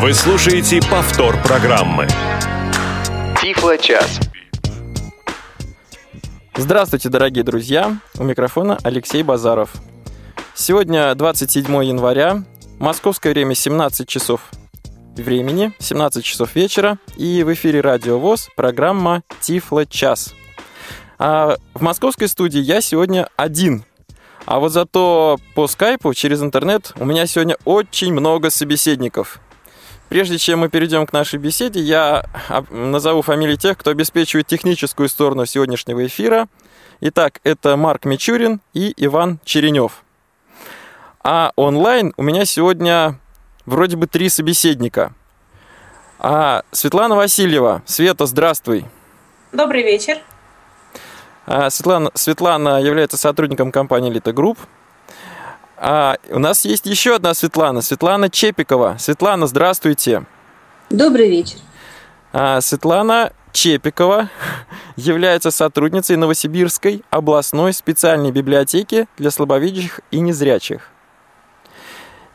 Вы слушаете повтор программы. Тифло-час. Здравствуйте, дорогие друзья! У микрофона Алексей Базаров. Сегодня 27 января, московское время 17 часов времени, 17 часов вечера, и в эфире Радио ВОЗ программа Тифло-час. А в московской студии я сегодня один, а вот зато по скайпу через интернет у меня сегодня очень много собеседников – Прежде чем мы перейдем к нашей беседе, я назову фамилии тех, кто обеспечивает техническую сторону сегодняшнего эфира. Итак, это Марк Мичурин и Иван Черенев. А онлайн у меня сегодня вроде бы три собеседника. А Светлана Васильева. Света, здравствуй. Добрый вечер. А Светлана, Светлана является сотрудником компании «Элита Групп». А, у нас есть еще одна Светлана, Светлана Чепикова. Светлана, здравствуйте. Добрый вечер. А, Светлана Чепикова является сотрудницей Новосибирской областной специальной библиотеки для слабовидящих и незрячих.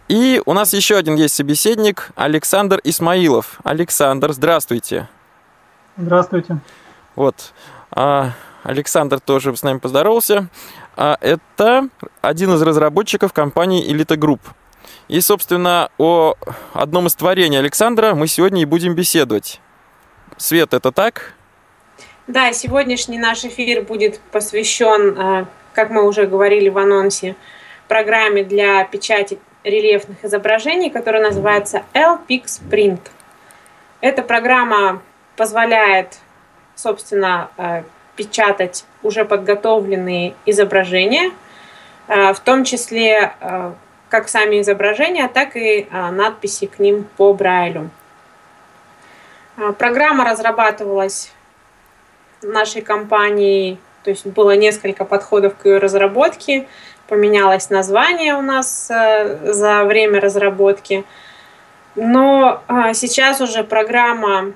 И у нас еще один есть собеседник, Александр Исмаилов. Александр, здравствуйте. Здравствуйте. Вот, а, Александр тоже с нами поздоровался а это один из разработчиков компании Elite Group. И, собственно, о одном из творений Александра мы сегодня и будем беседовать. Свет, это так? Да, сегодняшний наш эфир будет посвящен, а, как мы уже говорили в анонсе, программе для печати рельефных изображений, которая называется LPix Print. Эта программа позволяет, собственно, а, печатать уже подготовленные изображения, э, в том числе э, как сами изображения, так и э, надписи к ним по Брайлю. Программа разрабатывалась нашей компанией, то есть было несколько подходов к ее разработке, поменялось название у нас за время разработки, но сейчас уже программа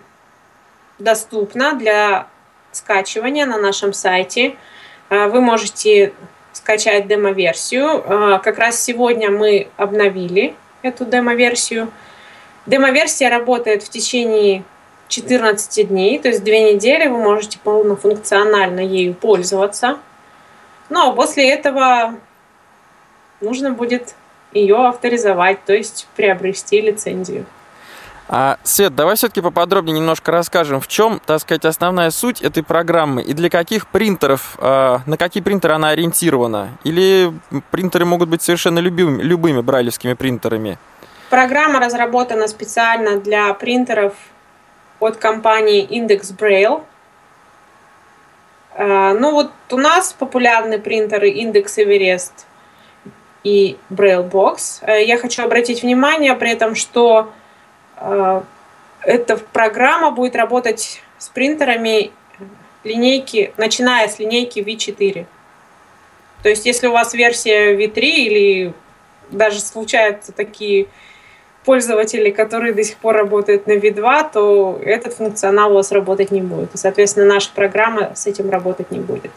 доступна для скачивания на нашем сайте. А, вы можете скачать демо-версию. А, как раз сегодня мы обновили эту демо-версию. Демо-версия работает в течение 14 дней, то есть две недели вы можете полнофункционально ею пользоваться. Ну а после этого нужно будет ее авторизовать, то есть приобрести лицензию. А, Свет, давай все-таки поподробнее немножко расскажем, в чем, так сказать, основная суть этой программы и для каких принтеров, а, на какие принтеры она ориентирована? Или принтеры могут быть совершенно любыми, любыми брайлевскими принтерами? Программа разработана специально для принтеров от компании Index Braille. А, ну вот у нас популярны принтеры Index Everest и Braille Box. Э, я хочу обратить внимание при этом, что Э, эта программа будет работать с принтерами линейки, начиная с линейки V4. То есть, если у вас версия V3 или даже случаются такие пользователи, которые до сих пор работают на V2, то этот функционал у вас работать не будет. И, соответственно, наша программа с этим работать не будет.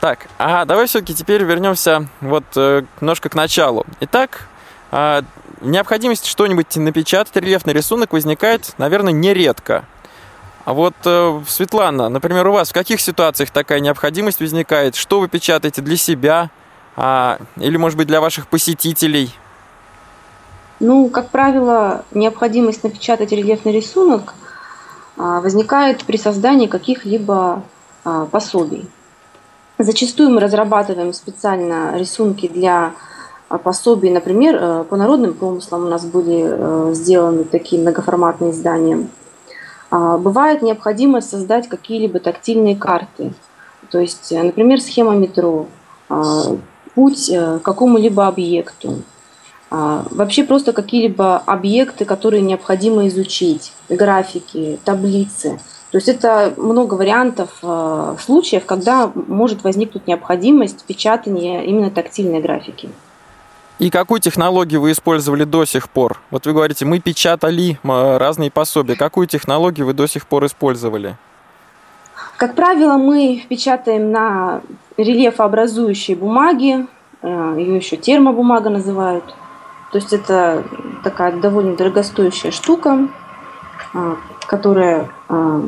Так, а давай все-таки теперь вернемся вот э, немножко к началу. Итак, а, необходимость что-нибудь напечатать, рельефный рисунок возникает, наверное, нередко. А вот, э, Светлана, например, у вас в каких ситуациях такая необходимость возникает? Что вы печатаете для себя а, или, может быть, для ваших посетителей? Ну, как правило, необходимость напечатать рельефный рисунок а, возникает при создании каких-либо а, пособий. Зачастую мы разрабатываем специально рисунки для пособий, например, э, по народным помыслам у нас были э, сделаны такие многоформатные издания. А, бывает необходимость создать какие-либо тактильные карты, то есть, э, например, схема метро, а, путь к какому-либо объекту, а, вообще просто какие-либо объекты, которые необходимо изучить, графики, таблицы. То есть это много вариантов случаев, когда может возникнуть необходимость печатания именно тактильной графики. И какую технологию вы использовали до сих пор? Вот вы говорите, мы печатали разные пособия. Какую технологию вы до сих пор использовали? Как правило, мы печатаем на рельефообразующей бумаге, э, ее еще термобумага называют. То есть это такая довольно дорогостоящая штука, а, которая а,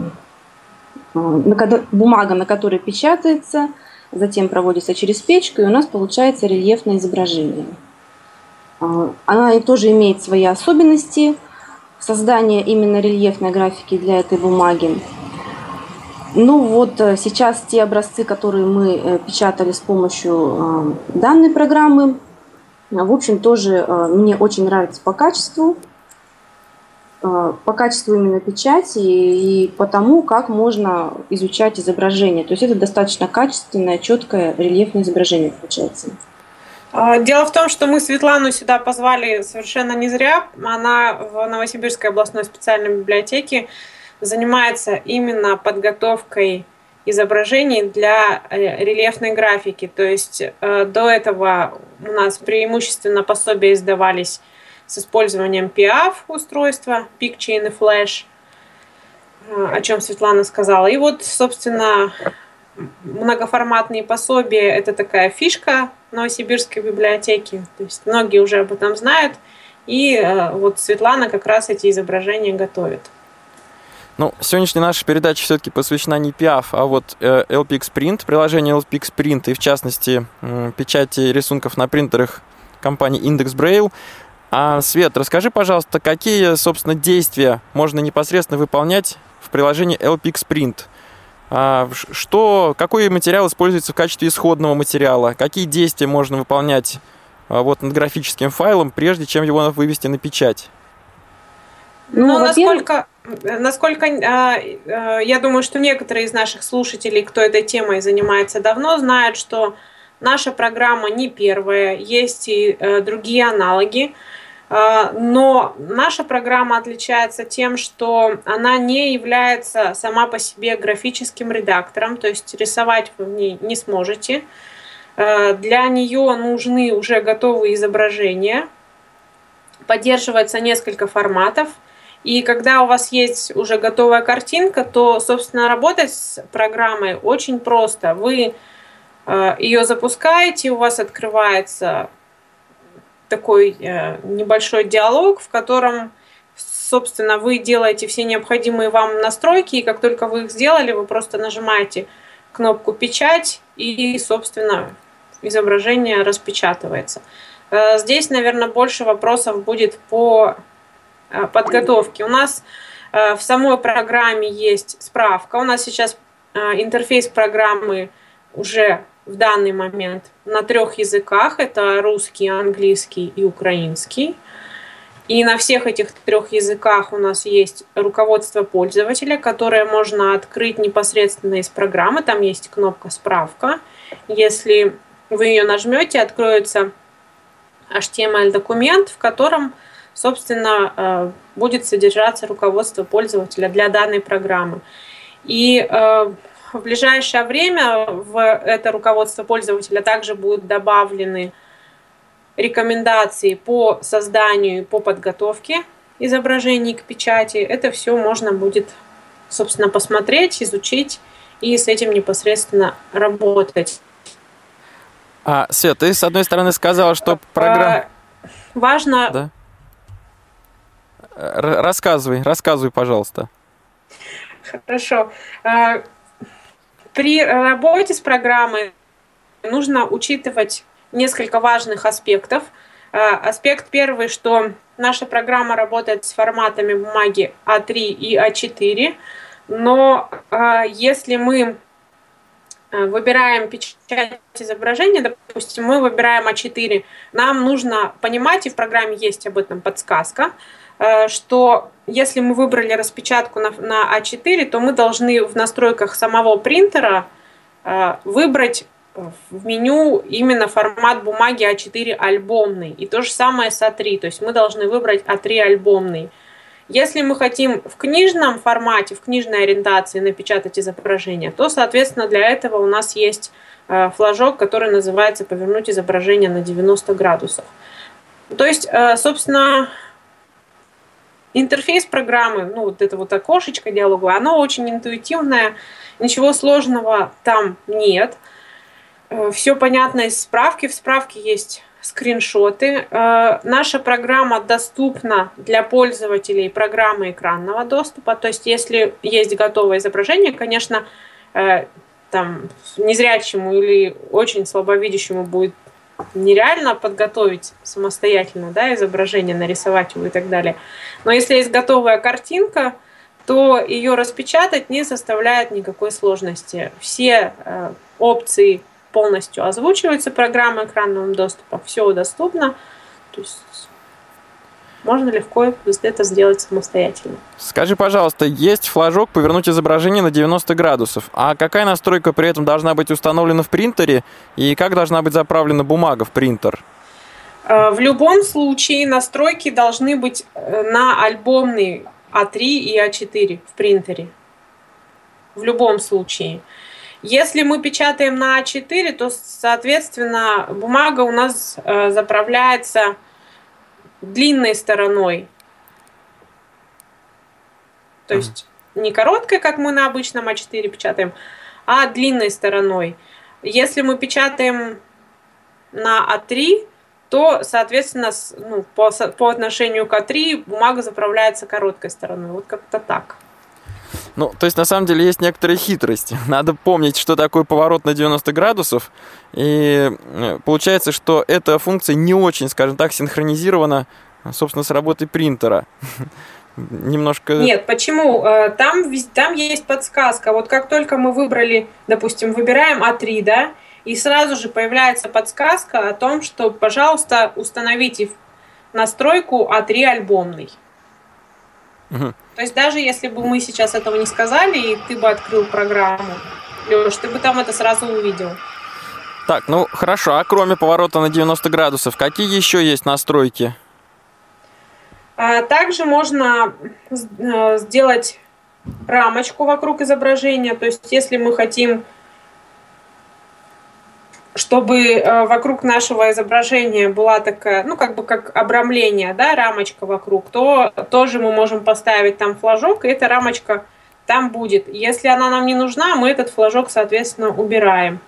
бумага, на которой печатается, затем проводится через печку, и у нас получается рельефное изображение. Она тоже имеет свои особенности создания именно рельефной графики для этой бумаги. Ну вот э, сейчас те образцы, которые мы э, печатали с помощью э, данной программы, в общем, тоже мне очень нравится по качеству, по качеству именно печати и по тому, как можно изучать изображение. То есть это достаточно качественное, четкое рельефное изображение получается. А, дело в том, что мы Светлану сюда позвали совершенно не зря. Она в Новосибирской областной специальной библиотеке занимается именно подготовкой изображений для э, рельефной графики. То есть э, до этого у нас преимущественно пособия издавались с использованием PIAF устройства, Picture in Flash, э, о чем Светлана сказала. И вот, собственно, многоформатные пособия – это такая фишка Новосибирской библиотеки. То есть многие уже об этом знают. И вот Светлана как раз эти изображения готовит. Ну, сегодняшняя наша передача все-таки посвящена не PIAF, а вот э, LPX Print, приложение LPX Print и, в частности, печати рисунков на принтерах компании Index Braille. А, Свет, расскажи, пожалуйста, какие, собственно, действия можно непосредственно выполнять в приложении LPX Print? А, что, какой материал используется в качестве исходного материала? Какие действия можно выполнять а, вот над графическим файлом, прежде чем его вывести на печать? Ну, ну насколько, насколько э, я думаю, что некоторые из наших слушателей, кто этой темой занимается давно, знают, что наша программа не первая, есть и э, другие аналоги. Э, но наша программа отличается тем, что она не является сама по себе графическим редактором, то есть рисовать вы в ней не сможете. Э, для нее нужны уже готовые изображения. Поддерживается несколько форматов – и когда у вас есть уже готовая картинка, то, собственно, работать с программой очень просто. Вы э, ее запускаете, у вас открывается такой э, небольшой диалог, в котором, собственно, вы делаете все необходимые вам настройки, и как только вы их сделали, вы просто нажимаете кнопку «Печать», и, собственно, изображение распечатывается. Э, здесь, наверное, больше вопросов будет по Э, подготовки. У нас в самой программе есть справка. У нас сейчас интерфейс программы уже в данный момент на трех языках. Это русский, английский и украинский. И на всех этих трех языках у нас есть руководство пользователя, которое можно открыть непосредственно из программы. Там есть кнопка «Справка». Если вы ее нажмете, откроется HTML-документ, в котором собственно, э, будет содержаться руководство пользователя для данной программы. И э, в ближайшее время в это руководство пользователя также будут добавлены рекомендации по созданию и по подготовке изображений к печати. Это все можно будет, собственно, посмотреть, изучить и с этим непосредственно работать. А, Свет, ты с одной стороны сказала, что программа... Важно да? Рассказывай, рассказывай, пожалуйста. Хорошо. При работе с программой нужно учитывать несколько важных аспектов. А, аспект первый, что наша программа работает с форматами бумаги А3 и А4, но а, если мы выбираем печать изображения, допустим, мы выбираем А4, нам нужно понимать, и в программе есть об этом подсказка, Э, что если мы выбрали распечатку на, на А4, то мы должны в настройках самого принтера э, выбрать в меню именно формат бумаги А4 альбомный. И то же самое с А3, то есть мы должны выбрать А3 альбомный. Если мы хотим в книжном формате, в книжной ориентации напечатать изображение, то, соответственно, для этого у нас есть э, флажок, который называется «Повернуть изображение на 90 градусов». То есть, собственно, Интерфейс программы, ну вот это вот окошечко диалоговое, оно очень интуитивное, ничего сложного там нет. Э, Все понятно из справки. В справке есть скриншоты. Э, наша программа доступна для пользователей программы экранного доступа. То есть, если есть готовое изображение, конечно, э, там незрячему или очень слабовидящему будет нереально подготовить самостоятельно да, изображение, нарисовать его и так далее. Но если есть готовая картинка, то ее распечатать не составляет никакой сложности. Все э, опции полностью озвучивается программа экранного доступа, все доступно. То есть можно легко это сделать самостоятельно. Скажи, пожалуйста, есть флажок повернуть изображение на 90 градусов. А какая настройка при этом должна быть установлена в принтере и как должна быть заправлена бумага в принтер? Э, в любом случае настройки должны быть э, на альбомный А3 и А4 в принтере. В любом случае. Если мы печатаем на А4, то, соответственно, бумага у нас э, заправляется длинной стороной. То есть не короткой, как мы на обычном А4 печатаем, а длинной стороной. Если мы печатаем на А3, то, соответственно, ну, по, по отношению к А3 бумага заправляется короткой стороной. Вот как-то так. Ну, то есть, на самом деле, есть некоторые хитрости. Надо помнить, что такое поворот на 90 градусов. И э, получается, что эта функция не очень, скажем так, синхронизирована, собственно, с работой принтера. Немножко... Нет, почему? Э, там, там есть подсказка. Вот как только мы выбрали, допустим, выбираем А3, да, и сразу же появляется подсказка о том, что, пожалуйста, установите настройку А3 альбомный. Угу. То есть даже если бы мы сейчас этого не сказали, и ты бы открыл программу, Леш, ты бы там это сразу увидел. Так, ну хорошо, а кроме поворота на 90 градусов, какие еще есть настройки? А также можно э, сделать рамочку вокруг изображения. То есть если мы хотим чтобы э, вокруг нашего изображения была такая, ну, как бы как обрамление, да, рамочка вокруг, то тоже мы можем поставить там флажок, и эта рамочка там будет. Если она нам не нужна, мы этот флажок, соответственно, убираем.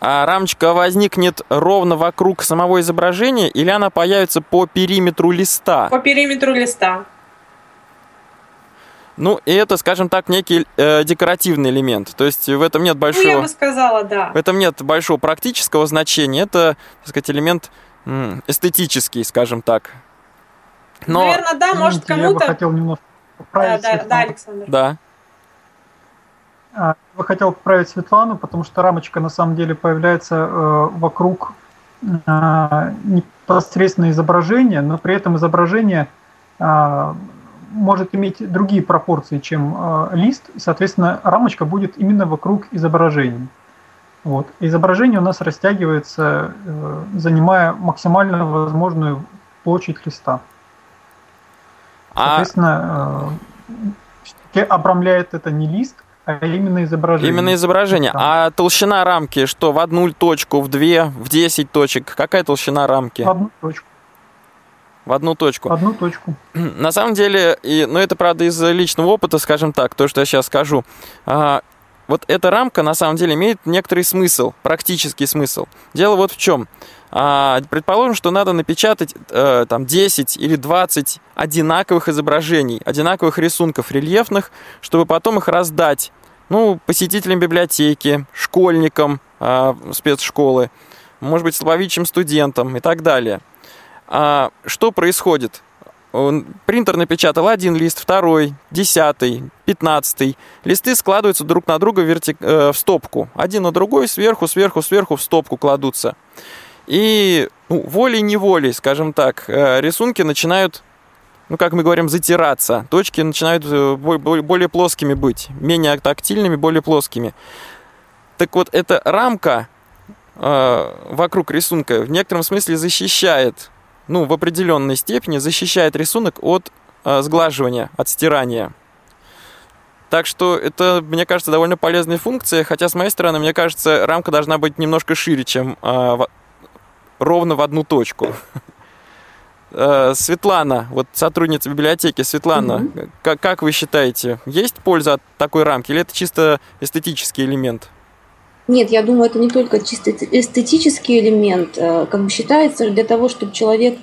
А рамочка возникнет ровно вокруг самого изображения или она появится по периметру листа? По периметру листа. Ну, и это, скажем так, некий э, декоративный элемент. То есть в этом нет большого... Ну, я бы сказала, да. В этом нет большого практического значения. Это, так сказать, элемент эстетический, скажем так. Но... Наверное, да, может, кому-то... Я бы хотел немножко поправить да, да, да, Александр. Да. А, я бы хотел поправить Светлану, потому что рамочка на самом деле появляется э, вокруг э, непосредственно изображения, но при этом изображение э, может иметь другие пропорции, чем э, лист, и, соответственно, рамочка будет именно вокруг изображения. Вот. Изображение у нас растягивается, э, занимая максимально возможную площадь листа. А соответственно, э, обрамляет это не лист, а именно изображение. Именно изображение. Да. А толщина рамки что, в одну точку, в две, в десять точек? Какая толщина рамки? В одну точку. В одну точку. В одну точку. На самом деле, и, ну это правда из личного опыта, скажем так, то, что я сейчас скажу. А, вот эта рамка на самом деле имеет некоторый смысл, практический смысл. Дело вот в чем. А, предположим, что надо напечатать а, там 10 или 20 одинаковых изображений, одинаковых рисунков рельефных, чтобы потом их раздать ну, посетителям библиотеки, школьникам а, спецшколы, может быть, слабовидящим студентам и так далее. А что происходит? Он, принтер напечатал один лист, второй, десятый, пятнадцатый. Листы складываются друг на друга верти... э, в стопку. Один на другой, сверху, сверху, сверху в стопку кладутся. И ну, волей-неволей, скажем так, э, рисунки начинают, ну, как мы говорим, затираться. Точки начинают э, более плоскими быть, менее тактильными, более плоскими. Так вот, эта рамка э, вокруг рисунка в некотором смысле защищает ну, в определенной степени защищает рисунок от э, сглаживания, от стирания. Так что это, мне кажется, довольно полезная функция, хотя с моей стороны, мне кажется, рамка должна быть немножко шире, чем э, в, ровно в одну точку. Э, Светлана, вот сотрудница библиотеки, Светлана, mm-hmm. как, как вы считаете, есть польза от такой рамки или это чисто эстетический элемент? Нет, я думаю, это не только чисто эстетический элемент. Э, как бы считается, для того, чтобы человек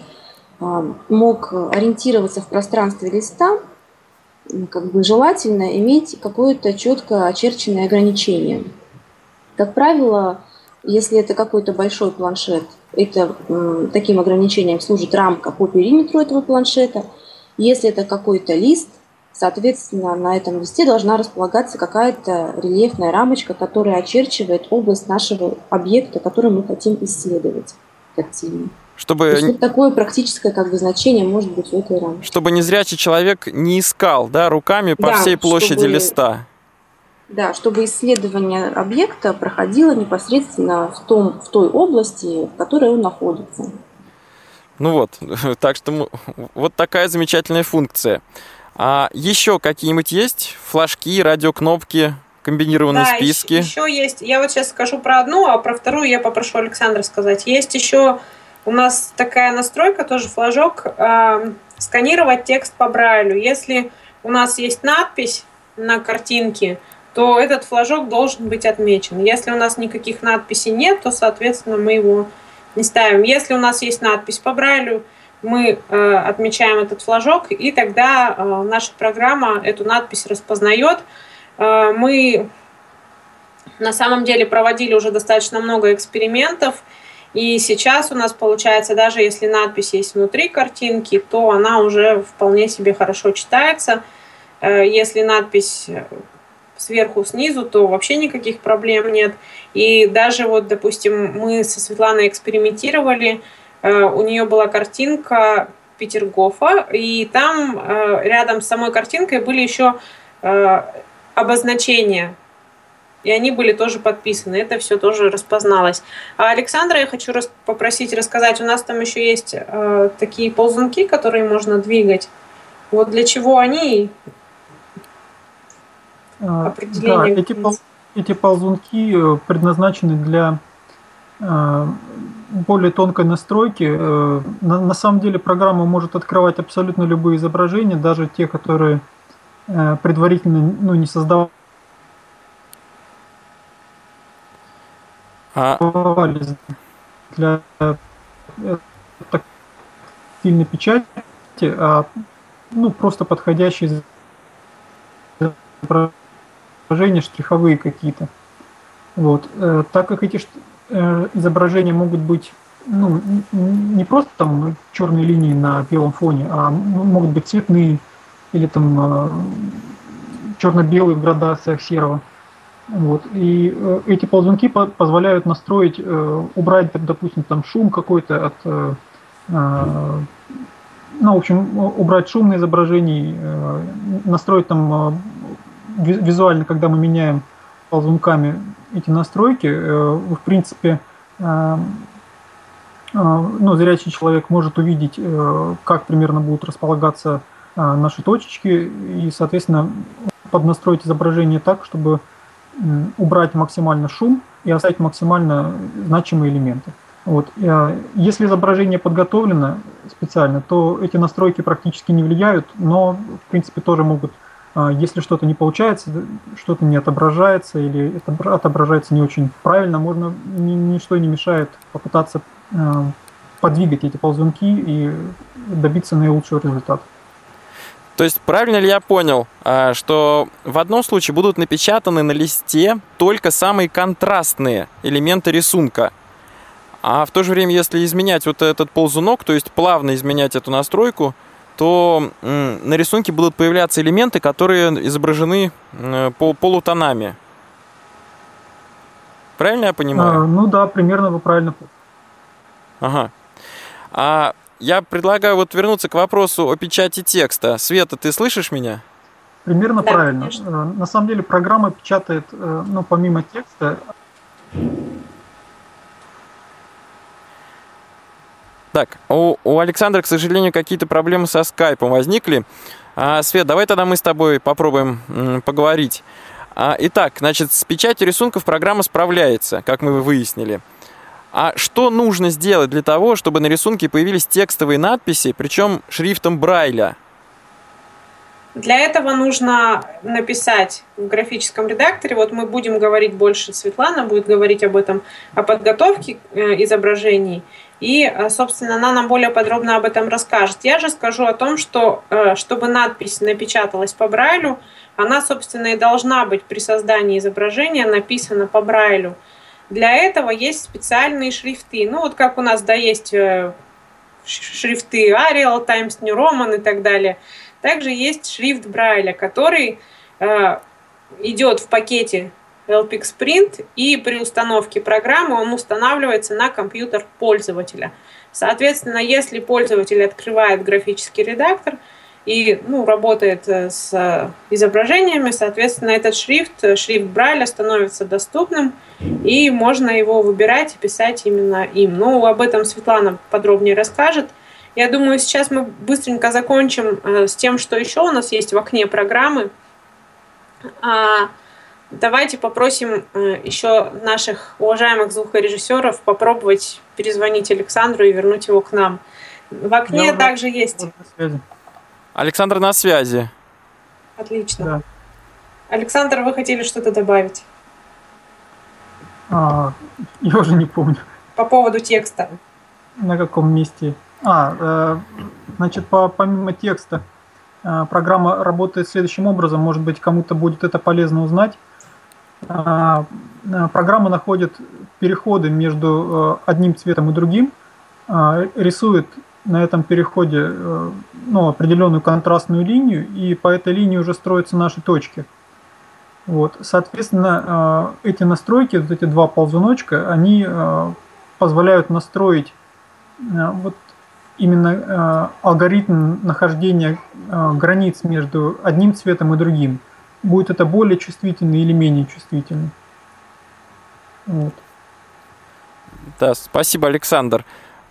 э, мог ориентироваться в пространстве листа, как бы желательно иметь какое-то четко очерченное ограничение. Как правило, если это какой-то большой планшет, это таким ограничением служит рамка по периметру этого планшета. Если это какой-то лист, соответственно, на этом листе должна располагаться какая-то рельефная рамочка, которая очерчивает область нашего объекта, который мы хотим исследовать тактильно. Чтобы... То есть вот такое практическое как бы значение может быть у этой рамки. Чтобы незрячий человек не искал да, руками по да, всей площади чтобы... листа. Да, чтобы исследование объекта проходило непосредственно в, том, в той области, в которой он находится. Ну вот, так что вот такая замечательная функция. А еще какие-нибудь есть флажки, радиокнопки, комбинированные да, списки? Еще, еще есть. Я вот сейчас скажу про одну, а про вторую я попрошу Александра сказать. Есть еще у нас такая настройка, тоже флажок, э, сканировать текст по Брайлю. Если у нас есть надпись на картинке, то этот флажок должен быть отмечен. Если у нас никаких надписей нет, то, соответственно, мы его не ставим. Если у нас есть надпись по Брайлю, мы э, отмечаем этот флажок, и тогда э, наша программа эту надпись распознает. Э, мы на самом деле проводили уже достаточно много экспериментов, и сейчас у нас получается, даже если надпись есть внутри картинки, то она уже вполне себе хорошо читается. Э, если надпись сверху, снизу, то вообще никаких проблем нет. И даже вот, допустим, мы со Светланой экспериментировали, у нее была картинка Петергофа, и там э, рядом с самой картинкой были еще обозначения и они были тоже подписаны. Это все тоже распозналось. А Александра я хочу рас- попросить рассказать. У нас там еще есть э, такие ползунки, которые можно двигать. Вот для чего они? А, да, эти, пол, эти ползунки э, предназначены для э, более тонкой настройки. Э, на, на самом деле программа может открывать абсолютно любые изображения, даже те, которые э, предварительно ну, не создавали А... для тактильной печати, а ну, просто подходящие изображения, штриховые какие-то. Вот. Э, так как эти э, изображения могут быть ну, не просто там черные линии на белом фоне, а могут быть цветные или там э, черно-белые в градациях серого. Вот. И э, эти ползунки по позволяют настроить, убрать, допустим, там шум какой-то от, ну, в общем, убрать шум на изображении, настроить там визуально, когда мы меняем ползунками эти настройки, э, в принципе, э, э, ну, зрячий человек может увидеть, как примерно будут располагаться наши точечки, и, соответственно, поднастроить изображение так, чтобы убрать максимально шум и оставить максимально значимые элементы. Вот. Если изображение подготовлено специально, то эти настройки практически не влияют, но в принципе тоже могут, если что-то не получается, что-то не отображается или это отображается не очень правильно, можно ничто не мешает попытаться э, подвигать эти ползунки и добиться наилучшего результата. То есть правильно ли я понял, а, что в одном случае будут напечатаны на листе только самые контрастные элементы рисунка, а в то же время, если изменять вот этот ползунок, то есть плавно изменять эту настройку, то на рисунке будут появляться элементы, которые изображены полутонами. Правильно я понимаю? А, ну да, примерно вы правильно. Ага. А я предлагаю вот вернуться к вопросу о печати текста. Света, ты слышишь меня? Примерно да, правильно. Конечно. Э, на самом деле программа печатает, э, ну, помимо текста... Так, у, у Александра, к сожалению, какие-то проблемы со скайпом возникли. А, Свет, давай тогда мы с тобой попробуем м, поговорить. А, итак, значит, с печатью рисунков программа справляется, как мы выяснили. А что нужно сделать для того, чтобы на рисунке появились текстовые надписи, причем шрифтом Брайля? Для этого нужно написать в графическом редакторе, вот мы будем говорить больше, Светлана будет говорить об этом, о подготовке э, изображений, и, э, собственно, она нам более подробно об этом расскажет. Я же скажу о том, что э, чтобы надпись напечаталась по Брайлю, она, собственно, и должна быть при создании изображения написана по Брайлю. Для этого есть специальные шрифты. Ну, вот как у нас, да, есть шрифты Arial, Times New Roman и так далее – также есть шрифт Брайля, который э, идет в пакете LPX Print, и при установке программы он устанавливается на компьютер пользователя. Соответственно, если пользователь открывает графический редактор и ну, работает э, с изображениями, соответственно, этот шрифт, шрифт Брайля становится доступным, и можно его выбирать и писать именно им. Ну, об этом Светлана подробнее расскажет. Я думаю, сейчас мы быстренько закончим э, с тем, что еще у нас есть в окне программы. Давайте попросим э, еще наших уважаемых звукорежиссеров попробовать перезвонить Александру и вернуть его к нам. В окне Я также есть. Александр на связи. Отлично. Да. Александр, вы хотели что-то добавить? А, я уже не помню. По поводу текста. На каком месте? А, э, значит, по, помимо текста, э, программа работает следующим образом, может быть, кому-то будет это полезно узнать. Э, программа находит переходы между одним цветом и другим, рисует на этом переходе ну, определенную контрастную линию, и по этой линии уже строятся наши точки. Вот. Соответственно, эти настройки, вот эти два ползуночка, они позволяют настроить вот именно э, алгоритм нахождения э, границ между одним цветом и другим. Будет это более чувствительный или менее чувствительный. Вот. Да, спасибо, Александр.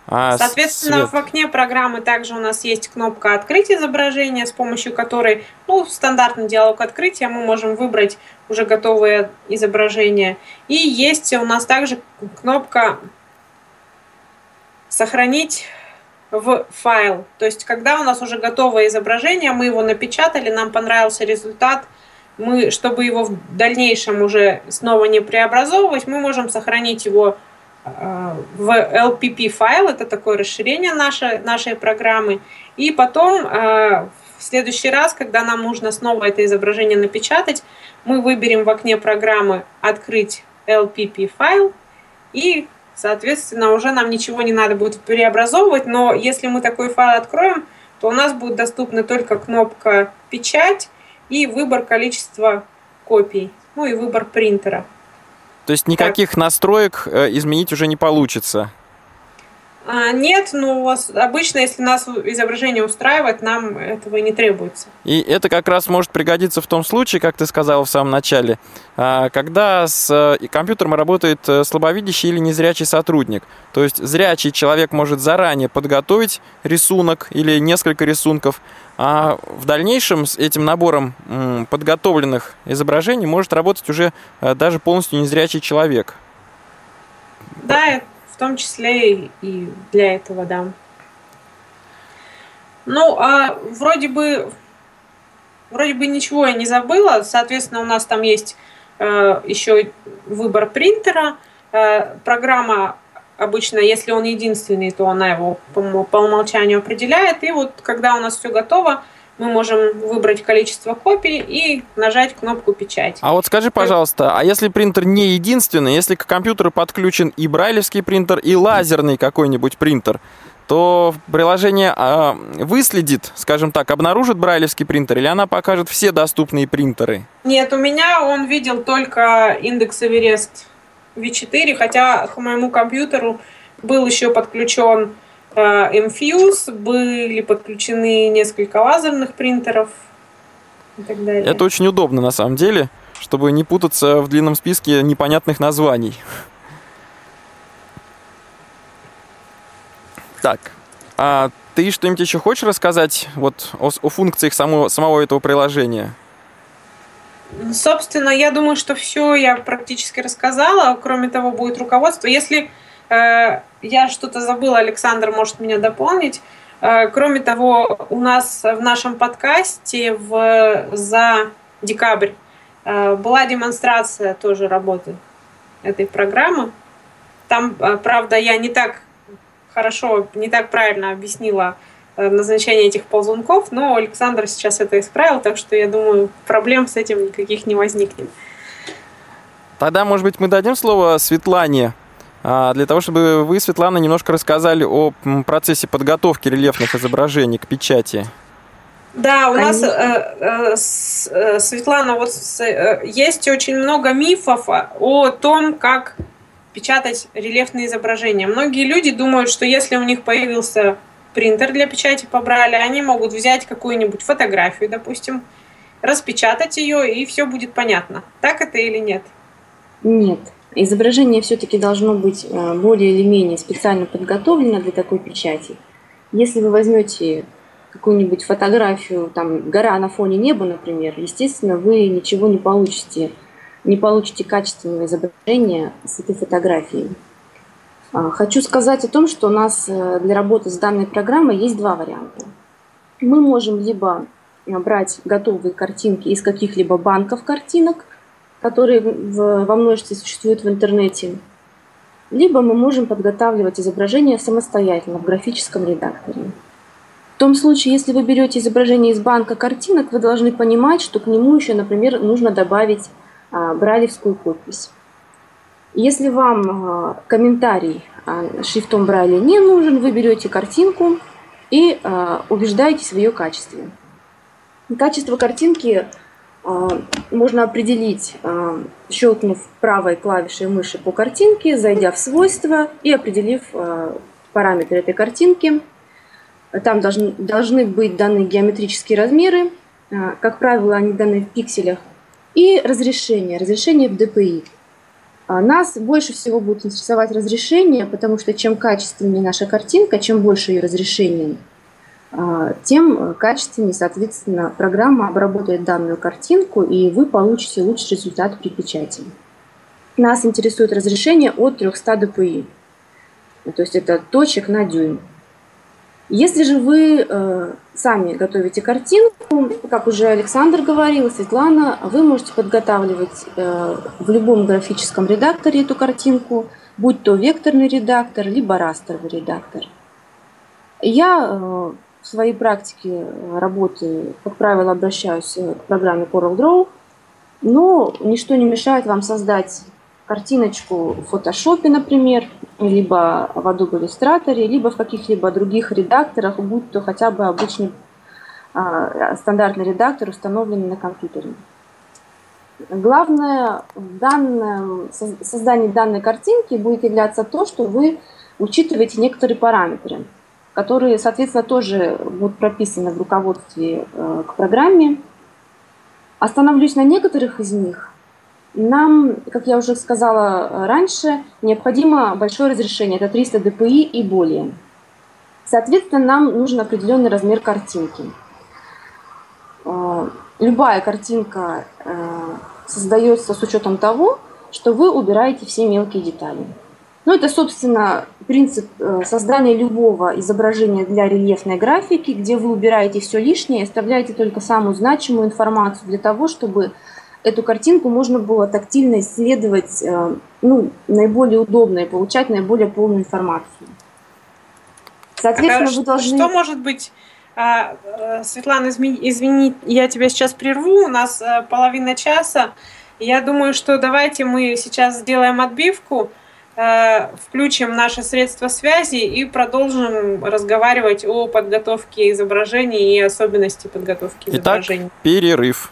А, Соответственно, Свет. в окне программы также у нас есть кнопка «Открыть изображение», с помощью которой, ну, стандартный диалог открытия, мы можем выбрать уже готовые изображения. И есть у нас также кнопка «Сохранить в файл. То есть, когда у нас уже готовое изображение, мы его напечатали, нам понравился результат, мы, чтобы его в дальнейшем уже снова не преобразовывать, мы можем сохранить его э, в LPP файл, это такое расширение нашей, нашей программы, и потом э, в следующий раз, когда нам нужно снова это изображение напечатать, мы выберем в окне программы «Открыть LPP файл» и Соответственно, уже нам ничего не надо будет преобразовывать, но если мы такой файл откроем, то у нас будет доступна только кнопка «Печать» и выбор количества копий, ну и выбор принтера. То есть никаких так. настроек э, изменить уже не получится? А, нет, но у вас обычно, если нас изображение устраивает, нам этого и не требуется. И это как раз может пригодиться в том случае, как ты сказал в самом начале, а, когда с э, компьютером работает э, слабовидящий или незрячий сотрудник. То есть зрячий человек может заранее подготовить рисунок или несколько рисунков, а в дальнейшем с этим набором подготовленных изображений может работать уже э, даже полностью незрячий человек. Да, в том числе и для этого, да. Ну, а вроде бы, вроде бы ничего я не забыла. Соответственно, у нас там есть э, еще выбор принтера. Э, программа обычно, если он единственный, то она его по, по умолчанию определяет. И вот когда у нас все готово, мы можем выбрать количество копий и нажать кнопку «Печать». А вот скажи, пожалуйста, а если принтер не единственный, если к компьютеру подключен и брайлевский принтер, и лазерный какой-нибудь принтер, то приложение э, выследит, скажем так, обнаружит брайлевский принтер, или она покажет все доступные принтеры? Нет, у меня он видел только индекс Everest V4, хотя к моему компьютеру был еще подключен Infuse, были подключены несколько лазерных принтеров и так далее. Это очень удобно на самом деле, чтобы не путаться в длинном списке непонятных названий. Так, а ты что-нибудь еще хочешь рассказать вот о, о функциях самого, самого этого приложения? Собственно, я думаю, что все я практически рассказала. Кроме того, будет руководство. Если я что-то забыла, Александр может меня дополнить. Э, кроме того, у нас в нашем подкасте в, за декабрь э, была демонстрация тоже работы этой программы. Там, э, правда, я не так хорошо, не так правильно объяснила назначение этих ползунков, но Александр сейчас это исправил, так что я думаю, проблем с этим никаких не возникнет. Тогда, может быть, мы дадим слово Светлане для того, чтобы вы, Светлана, немножко рассказали о процессе подготовки рельефных изображений к печати. Да, у нас, э, э, э, Светлана, вот есть очень много мифов о том, как печатать рельефные изображения. Многие люди думают, что если у них появился принтер для печати по Брайлю, они могут взять какую-нибудь фотографию, допустим, распечатать ее, и все будет понятно. Так это или нет? Нет. Изображение все-таки должно быть э, более или менее специально подготовлено для такой печати. Если вы возьмете какую-нибудь фотографию, там, гора на фоне неба, например, естественно, вы ничего не получите, не получите качественного изображения с этой фотографией. А, хочу сказать о том, что у нас э, для работы с данной программой есть два варианта. Мы можем либо брать готовые картинки из каких-либо банков картинок – которые в, во множестве существуют в интернете, либо мы можем подготавливать изображение самостоятельно в графическом редакторе. В том случае, если вы берете изображение из банка картинок, вы должны понимать, что к нему еще, например, нужно добавить а, брайлевскую подпись. Если вам а, комментарий а, шрифтом Брайля не нужен, вы берете картинку и а, убеждаетесь в ее качестве. Качество картинки можно определить, а, щелкнув правой клавишей мыши по картинке, зайдя в свойства и определив а, параметры этой картинки. Там должны, быть даны геометрические размеры, как правило, они даны в пикселях, и разрешение, разрешение в DPI. Нас больше всего будет интересовать разрешение, потому что чем качественнее наша картинка, чем больше ее разрешение – а, тем качественнее, соответственно, программа обработает данную картинку, и вы получите лучший результат при печати. Нас интересует разрешение от 300 dpi, то есть это точек на дюйм. Если же вы э, сами готовите картинку, как уже Александр говорил, Светлана, вы можете подготавливать э, в любом графическом редакторе эту картинку, будь то векторный редактор, либо растровый редактор. Я э, в своей практике работы, как правило, обращаюсь к программе CorelDRAW, но ничто не мешает вам создать картиночку в фотошопе, например, либо в Adobe Illustrator, либо в каких-либо других редакторах, будь то хотя бы обычный а, стандартный редактор, установленный на компьютере. Главное в данном, создании данной картинки будет являться то, что вы учитываете некоторые параметры которые, соответственно, тоже будут прописаны в руководстве э, к программе. Остановлюсь на некоторых из них. Нам, как я уже сказала раньше, необходимо большое разрешение, это 300 dpi и более. Соответственно, нам нужен определенный размер картинки. Э, любая картинка э, создается с учетом того, что вы убираете все мелкие детали. Ну, это, собственно, принцип э, создания любого изображения для рельефной графики, где вы убираете все лишнее и оставляете только самую значимую информацию для того, чтобы эту картинку можно было тактильно исследовать э, ну, наиболее удобно и получать наиболее полную информацию. Соответственно, а вы должны... Что может быть... А, э, Светлана, извини, я тебя сейчас прерву, у нас половина часа. Я думаю, что давайте мы сейчас сделаем отбивку, включим наши средства связи и продолжим разговаривать о подготовке изображений и особенности подготовки изображений. Итак, перерыв.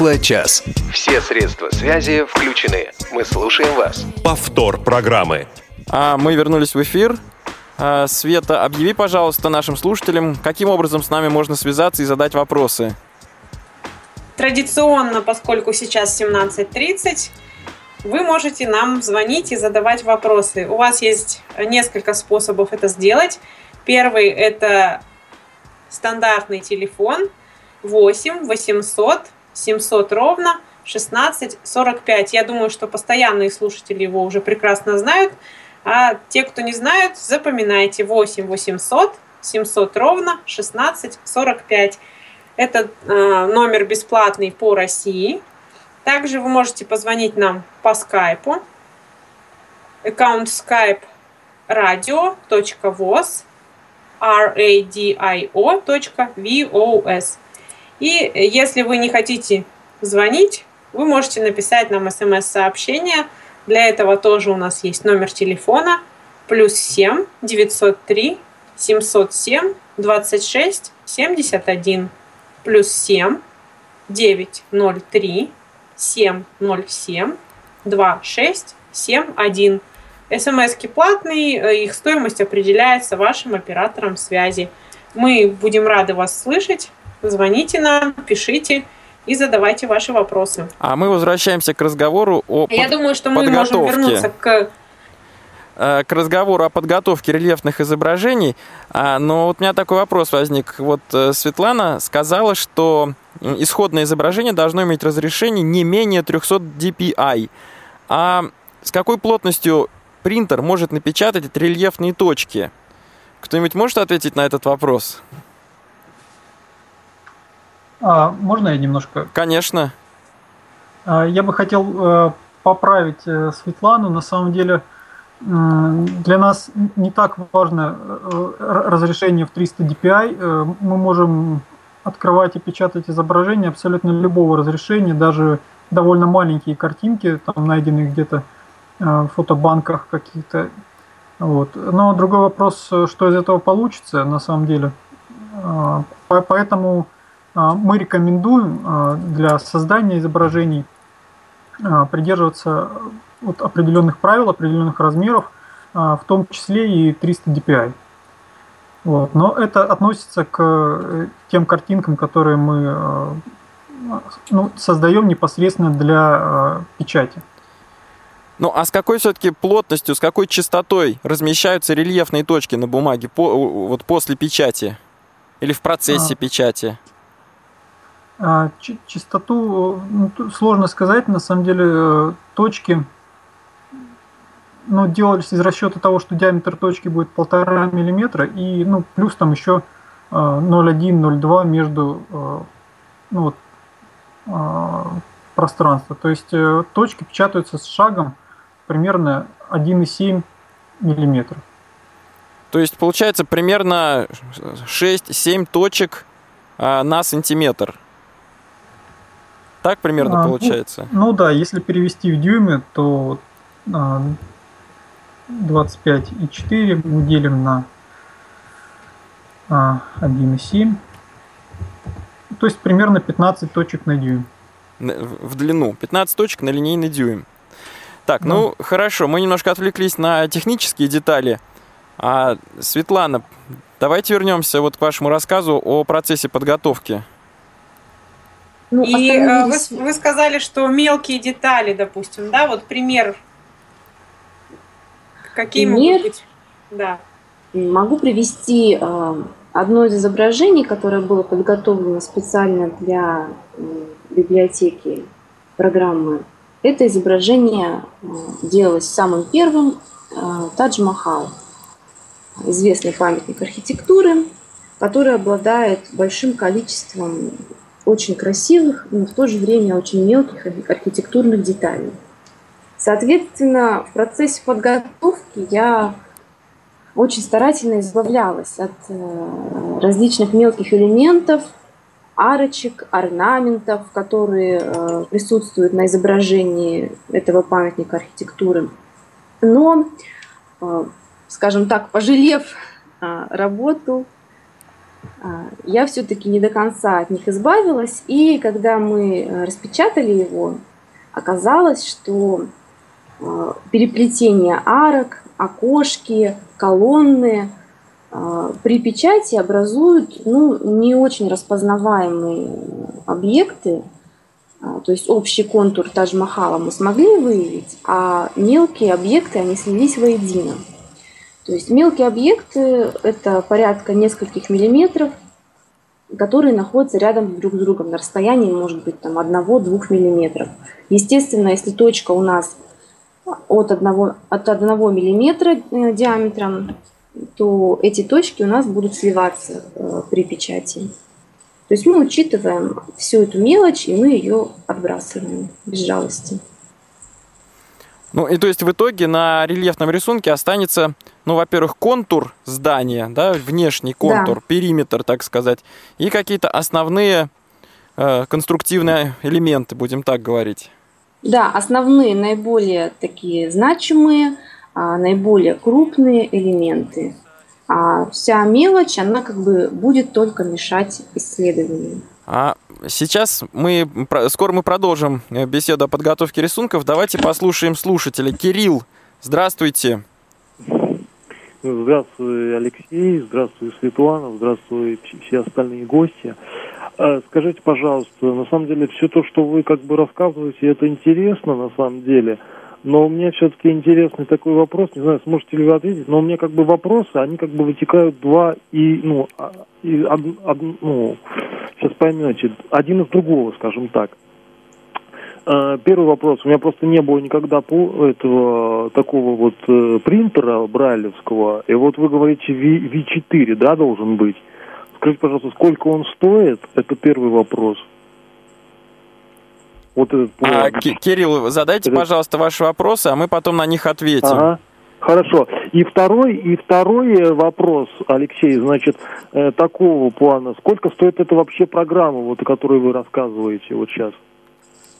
Тифло-час. Все средства связи включены. Мы слушаем вас. Повтор программы. А мы вернулись в эфир. А, Света, объяви, пожалуйста, нашим слушателям, каким образом с нами можно связаться и задать вопросы. традиционно, поскольку сейчас 17.30, вы можете нам звонить и задавать вопросы. У вас есть несколько способов это сделать. Первый – это стандартный телефон 8 800 700 ровно 16 45. Я думаю, что постоянные слушатели его уже прекрасно знают. А те, кто не знают, запоминайте 8 800 700 ровно 16 45. Это э, номер бесплатный по России. Также вы можете позвонить нам по скайпу. Аккаунт skype radio.voz radio.vos. И если вы не хотите звонить, вы можете написать нам смс-сообщение. Для этого тоже у нас есть номер телефона плюс 7 903 707 26 71 плюс 7 903 707 2671. СМСки платные, э, их стоимость определяется вашим оператором связи. Мы будем рады вас слышать. Звоните нам, пишите и задавайте ваши вопросы. А мы возвращаемся к разговору о Я под... думаю, что мы можем вернуться к э, к разговору о подготовке рельефных изображений. А, но вот у меня такой вопрос возник. Вот э, Светлана сказала, что исходное изображение должно иметь разрешение не менее 300 dpi. А с какой плотностью принтер может напечатать рельефные точки? Кто-нибудь может ответить на этот вопрос? А, можно я немножко? Конечно. А, я бы хотел э, поправить э, Светлану. На самом деле для нас не так важно э, разрешение в 300 dpi. Мы можем открывать и печатать изображения абсолютно любого разрешения, даже довольно маленькие картинки, там найденные где-то в фотобанках каких-то. Вот. Но другой вопрос, что из этого получится на самом деле. Поэтому мы рекомендуем а, для создания изображений а, придерживаться вот определенных правил, определенных размеров, в том числе и 300 dpi. Вот. Но это относится к э, тем картинкам, которые мы ну, создаем непосредственно для печати. Ну а с какой все-таки плотностью, с какой частотой размещаются рельефные точки на бумаге по, вот после печати или в процессе а, печати? А, частоту ну, сложно сказать, на самом деле э, точки ну, делались из расчета того, что диаметр точки будет полтора миллиметра и ну, плюс там еще 0,1-0,2 э, между э, ну, вот, пространства. То есть точки печатаются с шагом примерно 1,7 миллиметра. То есть получается примерно 6-7 точек на сантиметр. Так примерно а, ну, получается? Ну, ну да, если перевести в дюймы, то а, 25,4 мы делим на а, 1,7. То есть примерно 15 точек на дюйм. В длину. 15 точек на линейный дюйм. Так, ну, да. ну хорошо, мы немножко отвлеклись на технические детали. А, Светлана, давайте вернемся вот к вашему рассказу о процессе подготовки. Ну, и э, вы, вы сказали, что мелкие детали, допустим, да, вот пример. Какие пример? могут быть? Да. Могу привести э, одно из изображений, которое было подготовлено специально для э, библиотеки программы. Это изображение делалось самым первым Тадж-Махал, известный памятник архитектуры, который обладает большим количеством очень красивых, но в то же время очень мелких архитектурных деталей. Соответственно, в процессе подготовки я очень старательно избавлялась от э, различных мелких элементов, арочек, орнаментов, которые э, присутствуют на изображении этого памятника архитектуры. Но, э, скажем так, пожалев работу я все-таки не до конца от них избавилась. И когда мы э, распечатали его, оказалось, что э, переплетение арок, окошки, колонны э, при печати образуют ну, не очень распознаваемые объекты, А, то есть общий контур Тадж-Махала мы смогли выявить, а мелкие объекты, они слились воедино. То есть мелкие объекты – это порядка нескольких миллиметров, которые находятся рядом друг с другом на расстоянии, может быть, там 1-2 миллиметров. Естественно, если точка у нас от 1, от 1 миллиметра э, диаметром, то эти точки у нас будут сливаться э, при печати. То есть мы учитываем всю эту мелочь, и мы ее отбрасываем без жалости. Ну и то есть в итоге на рельефном рисунке останется, ну, во-первых, контур здания, да, внешний контур, да. периметр, так сказать, и какие-то основные э, конструктивные элементы, будем так говорить. Да, основные, наиболее такие значимые, а, наиболее крупные элементы. А вся мелочь, она как бы будет только мешать исследованию. А сейчас мы, скоро мы продолжим э, беседу о подготовке рисунков. Давайте послушаем слушателя. Кирилл, здравствуйте. Здравствуй, Алексей, здравствуй, Светлана, здравствуй, все остальные гости. А, скажите, пожалуйста, на самом деле все то, что вы как бы рассказываете, это интересно на самом деле. Но у меня все-таки интересный такой вопрос, не знаю, сможете ли вы ответить, но у меня как бы вопросы, они как бы вытекают два и, ну, а, и од, од, ну, сейчас поймете, один из другого, скажем так. А, первый вопрос. У меня просто не было никогда этого такого вот э, принтера брайлевского. И вот вы говорите V4, да, должен быть. Скажите, пожалуйста, сколько он стоит? Это первый вопрос вот этот А, Кирилл, задайте, этот... пожалуйста, ваши вопросы, а мы потом на них ответим. Ага. Хорошо. И второй, и второй вопрос, Алексей, значит, э, такого плана. Сколько стоит эта вообще программа, вот, о которой вы рассказываете вот сейчас?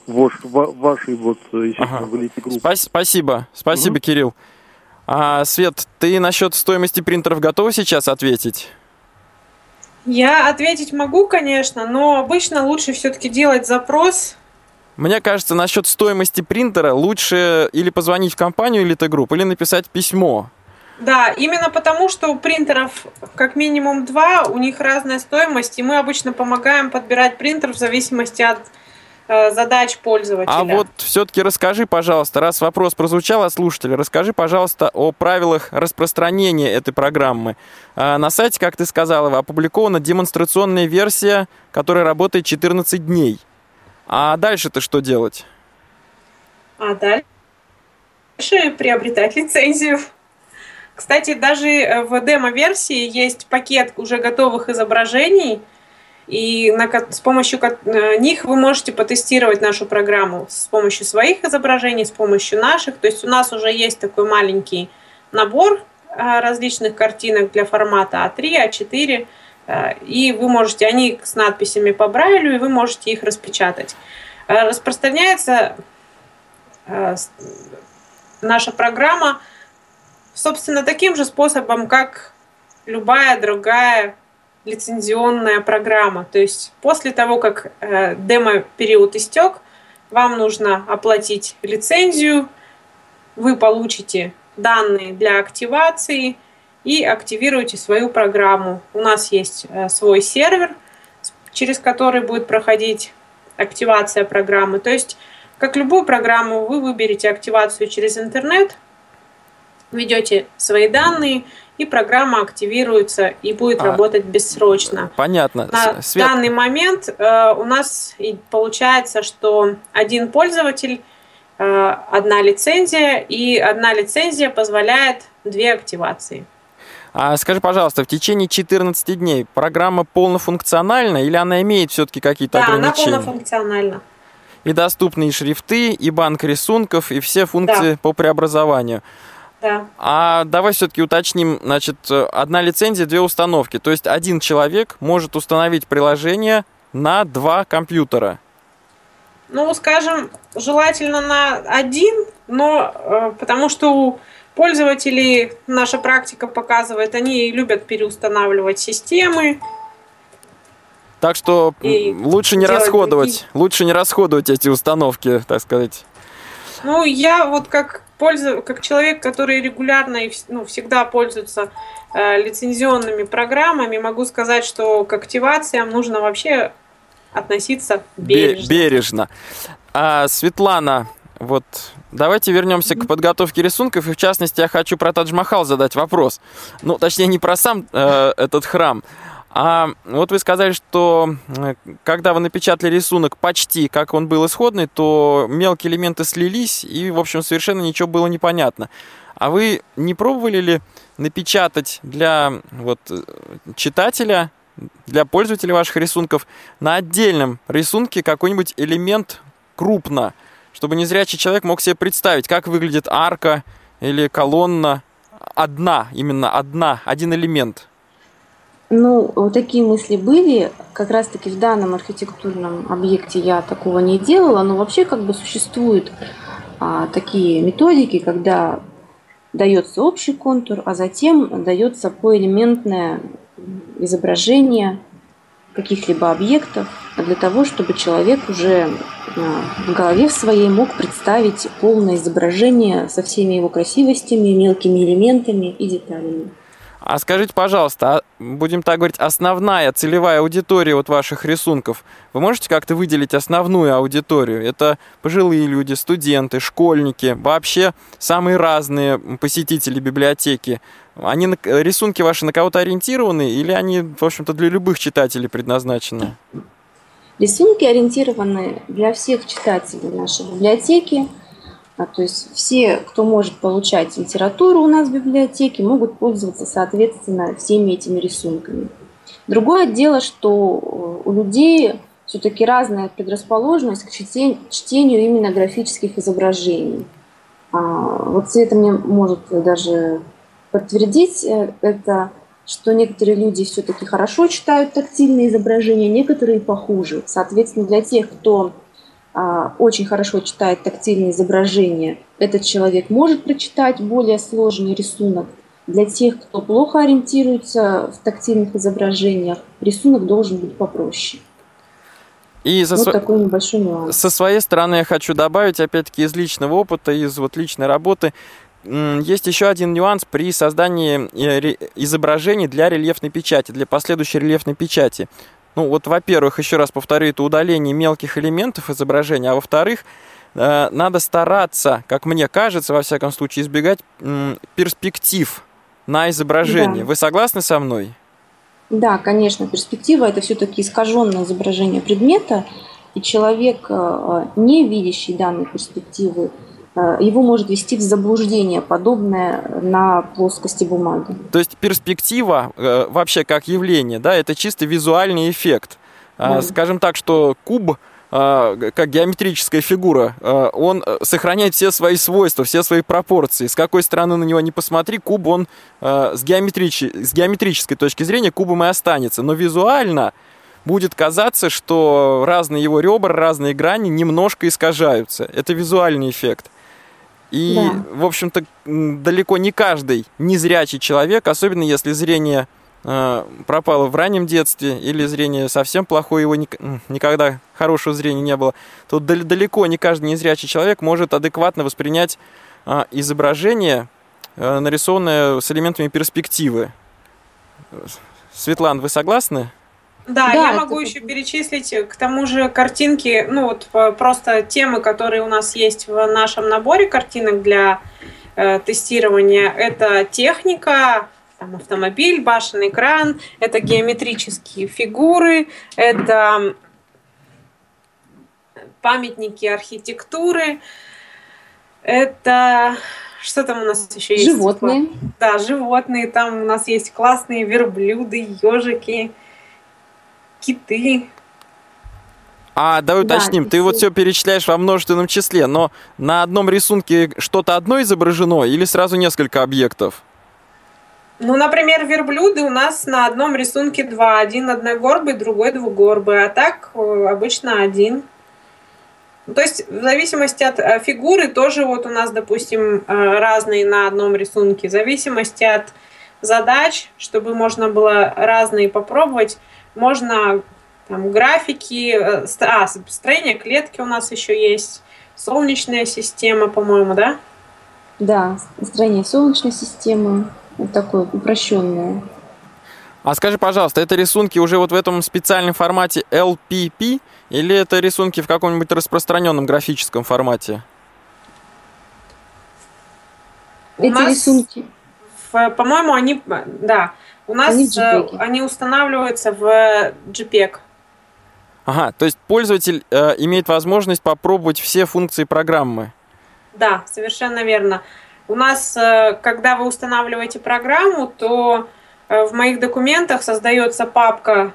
Ваш, вашей вот, естественно, ага. группы. Спас, спасибо, спасибо, угу. Кирилл. А, Свет, ты насчет стоимости принтеров готова сейчас ответить? Я ответить могу, конечно, но обычно лучше все-таки делать запрос мне кажется, насчет стоимости принтера лучше или позвонить в компанию Elite Group, или написать письмо. Да, именно потому, что у принтеров как минимум два, у них разная стоимость, и мы обычно помогаем подбирать принтер в зависимости от э, задач пользователя. А вот все-таки расскажи, пожалуйста, раз вопрос прозвучал от слушателя, расскажи, пожалуйста, о правилах распространения этой программы. А, на сайте, как ты сказала, опубликована демонстрационная версия, которая работает 14 дней. А дальше-то что делать? А дальше приобретать лицензию. Кстати, даже э, в демо-версии есть пакет уже готовых изображений, и на, с помощью э, них вы можете потестировать нашу программу с помощью своих изображений, с помощью наших. То есть у нас уже есть такой маленький набор э, различных картинок для формата А3, А4, Э, и вы можете, они с надписями по Брайлю, и вы можете их распечатать. Распространяется наша программа, собственно, таким же способом, как любая другая лицензионная программа. То есть после того, как демо-период истек, вам нужно оплатить лицензию, вы получите данные для активации – и активируете свою программу. У нас есть э, свой сервер, через который будет проходить активация программы. То есть, как любую программу, вы выберете активацию через интернет, введете свои данные, и программа активируется и будет а, работать бессрочно. Понятно. На Свет... данный момент э, у нас получается, что один пользователь, э, одна лицензия, и одна лицензия позволяет две активации. А скажи, пожалуйста, в течение 14 дней программа полнофункциональна или она имеет все-таки какие-то да, ограничения? Да, она полнофункциональна. И доступные шрифты, и банк рисунков, и все функции да. по преобразованию. Да. А давай все-таки уточним, значит, одна лицензия, две установки. То есть один человек может установить приложение на два компьютера. Ну, скажем, желательно на один, но э, потому что у Пользователи, наша практика показывает, они любят переустанавливать системы. Так что лучше не расходовать, такие... лучше не расходовать эти установки, так сказать. Ну, я вот как пользу, как человек, который регулярно и ну, всегда пользуется э, лицензионными программами, могу сказать, что к активациям нужно вообще относиться бережно. Бережно. А, Светлана, вот давайте вернемся к подготовке рисунков, и в частности я хочу про Тадж-Махал задать вопрос. Ну, точнее, не про сам э, этот храм, а вот вы сказали, что когда вы напечатали рисунок почти как он был исходный, то мелкие элементы слились, и, в общем, совершенно ничего было непонятно. А вы не пробовали ли напечатать для вот, читателя, для пользователя ваших рисунков на отдельном рисунке какой-нибудь элемент крупно, чтобы незрячий человек мог себе представить, как выглядит арка или колонна, одна, именно одна, один элемент – ну, вот такие мысли были. Как раз-таки в данном архитектурном объекте я такого не делала, но вообще как бы существуют а, такие методики, когда дается общий контур, а затем дается поэлементное изображение каких-либо объектов для того, чтобы человек уже а, в голове своей мог представить полное изображение со всеми его красивостями, мелкими элементами и деталями. А скажите, пожалуйста, а, будем так говорить, основная целевая аудитория вот ваших рисунков, вы можете как-то выделить основную аудиторию? Это пожилые люди, студенты, школьники, вообще самые разные посетители библиотеки. Они рисунки ваши на кого-то ориентированы или они, в общем-то, для любых читателей предназначены? Рисунки ориентированы для всех читателей нашей библиотеки. А, то есть все, кто может получать литературу у нас в библиотеке, могут пользоваться, соответственно, всеми этими рисунками. Другое дело, что э, у людей все-таки разная предрасположенность к чтению именно графических изображений. А, вот Света мне может даже подтвердить э, это, что некоторые люди все-таки хорошо читают тактильные изображения, некоторые похуже. Соответственно, для тех, кто очень хорошо читает тактильные изображения, этот человек может прочитать более сложный рисунок. Для тех, кто плохо ориентируется в тактильных изображениях, рисунок должен быть попроще. И за вот св... такой небольшой нюанс. Со своей стороны я хочу добавить, опять-таки, из личного опыта, из вот личной работы, есть еще один нюанс при создании э, изображений для рельефной печати, для последующей рельефной печати. Ну вот, во-первых, еще раз повторю, это удаление мелких элементов изображения, а во-вторых, э, надо стараться, как мне кажется, во всяком случае, избегать перспектив на изображение. Да. Вы согласны со мной? Да, конечно, перспектива это все-таки искаженное изображение предмета, и человек, э, не видящий данной перспективы, Э, его может вести в заблуждение, подобное на плоскости бумаги. То есть перспектива э, вообще как явление, да, это чисто визуальный эффект. А, да. Скажем так, что куб э, как геометрическая фигура, он сохраняет все свои свойства, все свои пропорции. С какой стороны на него не посмотри, куб он с, геометрич... с геометрической точки зрения кубом и останется. Но визуально будет казаться, что разные его ребра, разные грани немножко искажаются. Это визуальный эффект. И, да. в общем-то, далеко не каждый незрячий человек, особенно если зрение э, пропало в раннем детстве или зрение совсем плохое, его ни, никогда хорошего зрения не было, то далеко не каждый незрячий человек может адекватно воспринять э, изображение, э, нарисованное с элементами перспективы. Светлана, вы согласны? Да, да, я могу это... еще перечислить к тому же картинки, ну вот просто темы, которые у нас есть в нашем наборе картинок для э, тестирования. Это техника, там, автомобиль, башенный кран, это геометрические фигуры, это памятники архитектуры, это что там у нас еще есть? Животные. Да, животные. Там у нас есть классные верблюды, ежики киты. А, давай уточним, да, ты вот все перечисляешь во множественном числе, но на одном рисунке что-то одно изображено или сразу несколько объектов? Ну, например, верблюды у нас на одном рисунке два. Один одногорбый, другой двугорбый, а так э, обычно один. То есть в зависимости от э, фигуры тоже вот у нас, допустим, э, разные на одном рисунке. В зависимости от задач, чтобы можно было разные попробовать, можно там, графики, э, а, строение клетки у нас еще есть, солнечная система, по-моему, да? Да, строение солнечной системы, вот такое упрощенное. А скажи, пожалуйста, это рисунки уже вот в этом специальном формате LPP или это рисунки в каком-нибудь распространенном графическом формате? Эти нас, рисунки. По-моему, они, да, у нас они, э, они устанавливаются в JPEG. Ага, то есть пользователь э, имеет возможность попробовать все функции программы. Да, совершенно верно. У нас, э, когда вы устанавливаете программу, то э, в моих документах создается папка,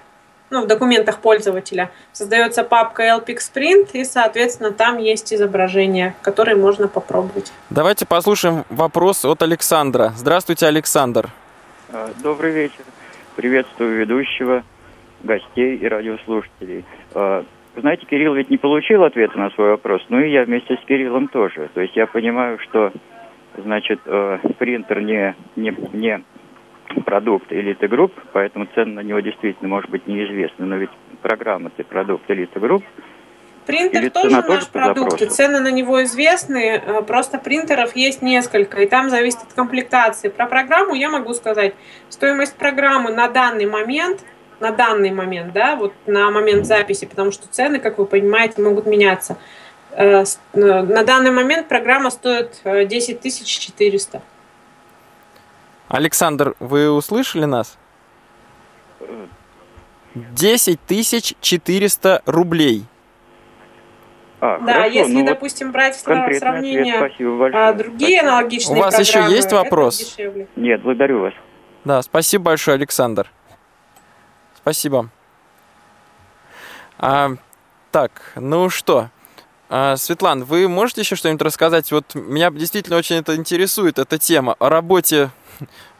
ну, в документах пользователя создается папка LPixPrint, и, соответственно, там есть изображение, которое можно попробовать. Давайте послушаем вопрос от Александра. Здравствуйте, Александр. А, добрый вечер. Приветствую ведущего, гостей и радиослушателей. А, знаете, Кирилл ведь не получил ответа на свой вопрос, ну и я вместе с Кириллом тоже. То есть я понимаю, что значит, э, принтер не, не, не продукт элиты групп, поэтому цена на него действительно может быть неизвестна. Но ведь программа это продукт элиты групп. Принтер Или тоже наш продукт, и цены на него известны, э, просто принтеров есть несколько, и там зависит от комплектации. Про программу я могу сказать, стоимость программы на данный момент, на данный момент, да, вот на момент записи, потому что цены, как вы понимаете, могут меняться – Э, э, на данный момент программа стоит 10 э, 400. Александр, вы услышали нас? 10 400 рублей. А, да, хорошо, если, ну допустим, брать в сравнение а, другие спасибо. аналогичные У вас еще есть вопрос? Нет, благодарю вас. Да, спасибо большое, Александр. Спасибо. А, так, ну что, а, Светлан, вы можете еще что-нибудь рассказать? Вот меня действительно очень это интересует, эта тема о работе,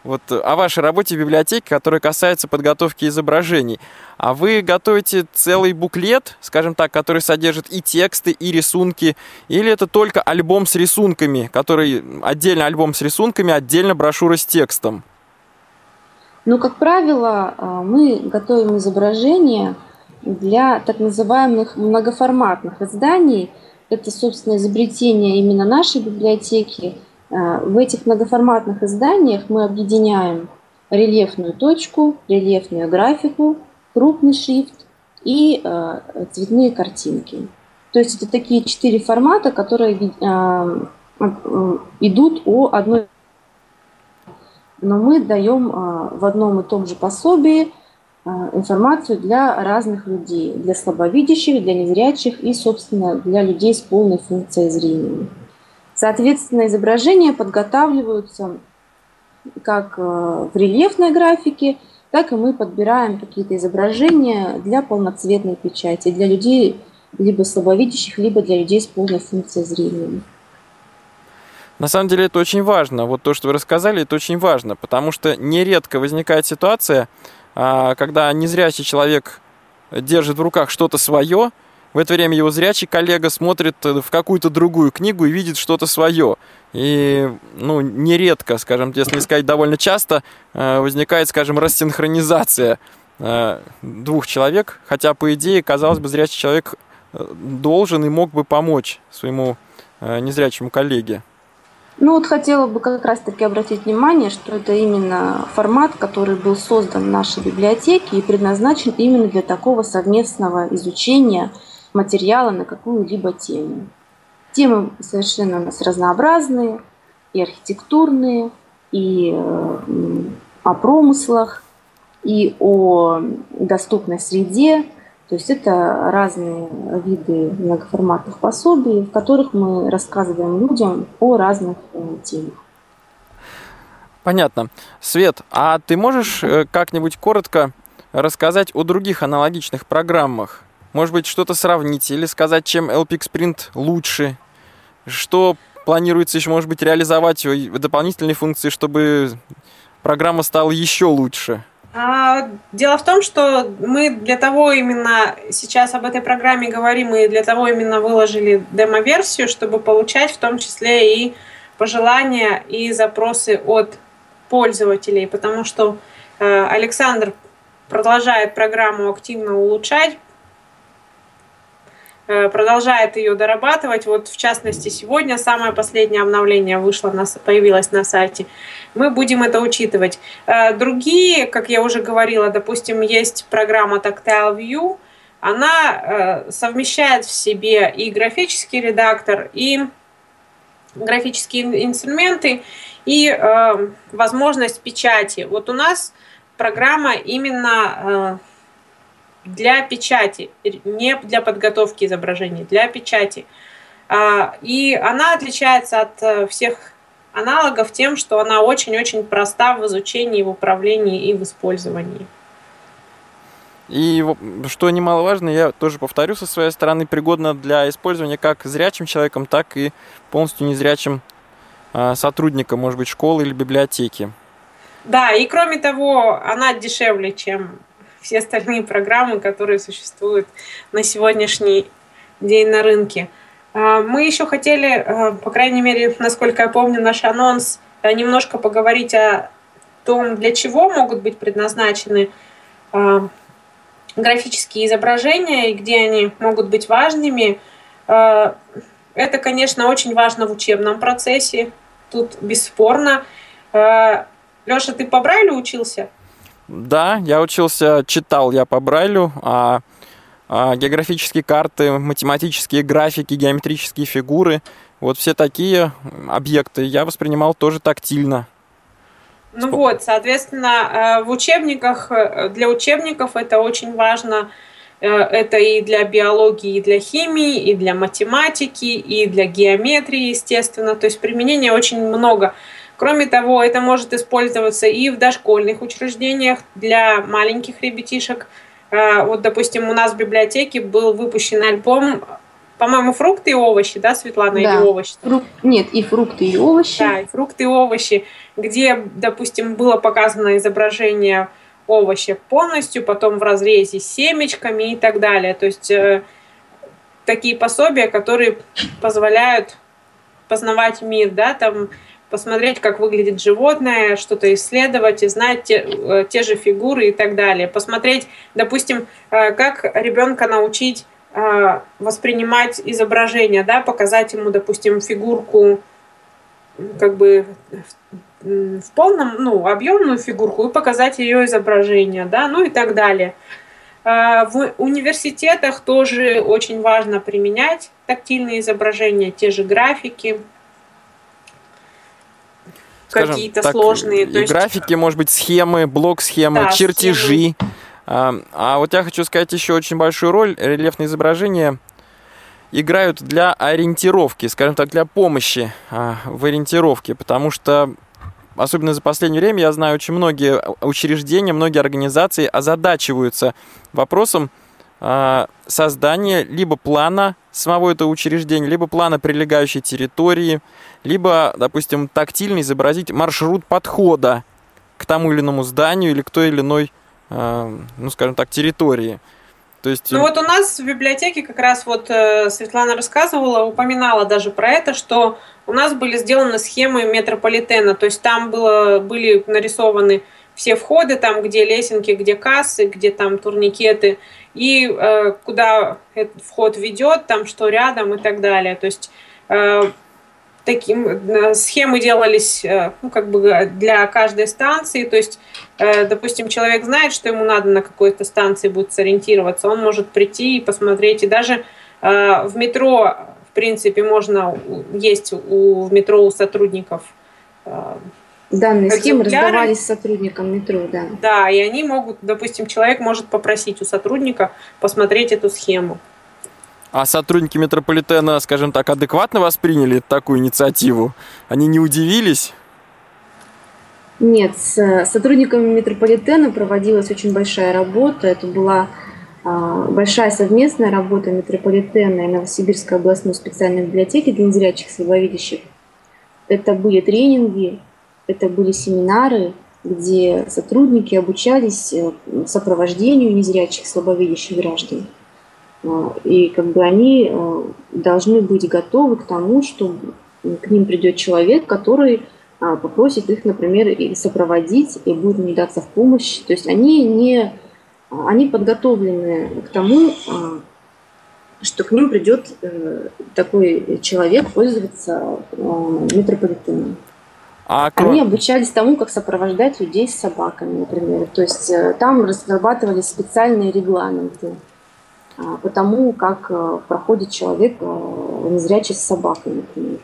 вот о вашей работе в библиотеке, которая касается подготовки изображений. А вы готовите целый буклет, скажем так, который содержит и тексты, и рисунки, или это только альбом с рисунками, который отдельно альбом с рисунками, отдельно брошюра с текстом? Ну, как правило, а, мы готовим изображения для так называемых многоформатных изданий. Это, собственно, изобретение именно нашей библиотеки. А, в этих многоформатных изданиях мы объединяем рельефную точку, рельефную графику, крупный шрифт и а, цветные картинки. То есть это такие четыре формата, которые а, идут о одной но мы даем в одном и том же пособии информацию для разных людей, для слабовидящих, для незрячих и, собственно, для людей с полной функцией зрения. Соответственно, изображения подготавливаются как э, в рельефной графике, так и мы подбираем какие-то изображения для полноцветной печати, для людей либо слабовидящих, либо для людей с полной функцией зрения. На самом деле это очень важно. Вот то, что вы рассказали, это очень важно, потому что нередко возникает ситуация, а, когда незрячий человек держит в руках что-то свое, в это время его зрячий коллега смотрит в какую-то другую книгу и видит что-то свое. И, ну, нередко, скажем, если не сказать довольно часто, э, возникает, скажем, рассинхронизация э, двух человек, хотя, по идее, казалось бы, зрячий человек э, должен и мог бы помочь своему незрячему коллеге. Ну вот хотела бы как раз-таки обратить внимание, что это именно формат, который был создан в нашей библиотеке и предназначен именно для такого совместного изучения материала на какую-либо тему. Темы совершенно у нас разнообразные, и архитектурные, и о промыслах, и о доступной среде, то есть это разные виды многоформатных пособий, в которых мы рассказываем людям о разных э, темах. Понятно. Свет, а ты можешь э, как-нибудь коротко рассказать о других аналогичных программах? Может быть, что-то сравнить или сказать, чем LPX Print лучше? Что планируется еще, может быть, реализовать дополнительные функции, чтобы программа стала еще лучше? А, дело в том, что мы для того именно сейчас об этой программе говорим и для того именно выложили демо-версию, чтобы получать в том числе и пожелания и запросы от пользователей, потому что э, Александр продолжает программу активно улучшать. Э, продолжает ее дорабатывать. Вот в частности сегодня самое последнее обновление вышло, появилось на сайте. Мы будем это учитывать. Э, другие, как я уже говорила, допустим, есть программа Tactile View, она совмещает в себе и графический редактор, и графические инструменты, и возможность печати. Вот у нас программа именно для печати, не для подготовки изображений, для печати. А, и она отличается от э, всех аналогов тем, что она очень-очень проста в изучении, в управлении и в использовании. И что немаловажно, я тоже повторю со своей стороны, пригодна для использования как зрячим человеком, так и полностью незрячим а, сотрудником, может быть, школы или библиотеки. Да, и кроме того, она дешевле, чем все остальные программы, которые существуют на сегодняшний день на рынке. А, мы еще хотели, а, по крайней мере, насколько я помню, наш анонс, а, немножко поговорить о том, для чего могут быть предназначены графические изображения и где они могут быть важными. Это, конечно, очень важно в учебном процессе, тут бесспорно. Леша, ты по Брайлю учился? Да, я учился, читал я по Брайлю, а, а географические карты, математические графики, геометрические фигуры, вот все такие объекты я воспринимал тоже тактильно. Ну Сколько? вот, соответственно, э, в учебниках, э, для учебников это очень важно. Э, это и для биологии, и для химии, и для математики, и для геометрии, естественно. То есть применения очень много. Кроме того, это может использоваться и в дошкольных учреждениях для маленьких ребятишек. Э, вот, допустим, у нас в библиотеке был выпущен альбом, по-моему, фрукты и овощи, да, Светлана, да. или овощи? Фрук... Нет, и фрукты, и овощи. Да, и фрукты и овощи, где, допустим, было показано изображение овоща полностью, потом в разрезе с семечками и так далее. То есть э, такие пособия, которые позволяют познавать мир, да, там посмотреть, как выглядит животное, что-то исследовать и знать те, э, те же фигуры и так далее. Посмотреть, допустим, э, как ребенка научить э, воспринимать изображение, да, показать ему, допустим, фигурку как бы в полном, ну, объемную фигурку и показать ее изображение, да, ну и так далее. В университетах тоже очень важно применять тактильные изображения, те же графики, какие-то сложные. И есть... графики, может быть, схемы, блок-схемы, да, чертежи. Схемы. А, а вот я хочу сказать еще очень большую роль. Рельефные изображения играют для ориентировки, скажем так, для помощи а, в ориентировке, потому что особенно за последнее время я знаю очень многие учреждения, многие организации озадачиваются вопросом а, создания либо плана самого этого учреждения, либо плана прилегающей территории, либо, допустим, тактильно изобразить маршрут подхода к тому или иному зданию или к той или иной, а, ну, скажем так, территории. То есть... Ну вот у нас в библиотеке как раз вот э, Светлана рассказывала, упоминала даже про это, что у нас были сделаны схемы метрополитена, то есть там было, были нарисованы все входы, там где лесенки, где кассы, где там турникеты, и э, куда этот вход ведет, там что рядом и так далее. То есть э, таким схемы делались э, ну, как бы для каждой станции. То есть, э, допустим, человек знает, что ему надо на какой-то станции будет сориентироваться, он может прийти и посмотреть. И даже э, в метро, в принципе, можно есть у, в метро у сотрудников Данные схемы раздавались сотрудникам метро, да. Да, и они могут, допустим, человек может попросить у сотрудника посмотреть эту схему. А сотрудники метрополитена, скажем так, адекватно восприняли такую инициативу? Они не удивились? Нет, с сотрудниками метрополитена проводилась очень большая работа. Это была а, большая совместная работа метрополитена и Новосибирской областной специальной библиотеки для незрячих слабовидящих. Это были тренинги, это были семинары, где сотрудники обучались э, сопровождению незрячих, слабовидящих граждан. А, и как бы они э, должны быть готовы к тому, что к ним придет человек, который попросит их, например, или сопроводить, и будет даться в помощь. То есть они не они подготовлены к тому, что к ним придет э, такой человек пользоваться э, метрополитеном. А кроме... Они обучались тому, как сопровождать людей с собаками, например. То есть э, там разрабатывались специальные регламенты а, по тому, как э, проходит человек э, незрячий с собакой, например.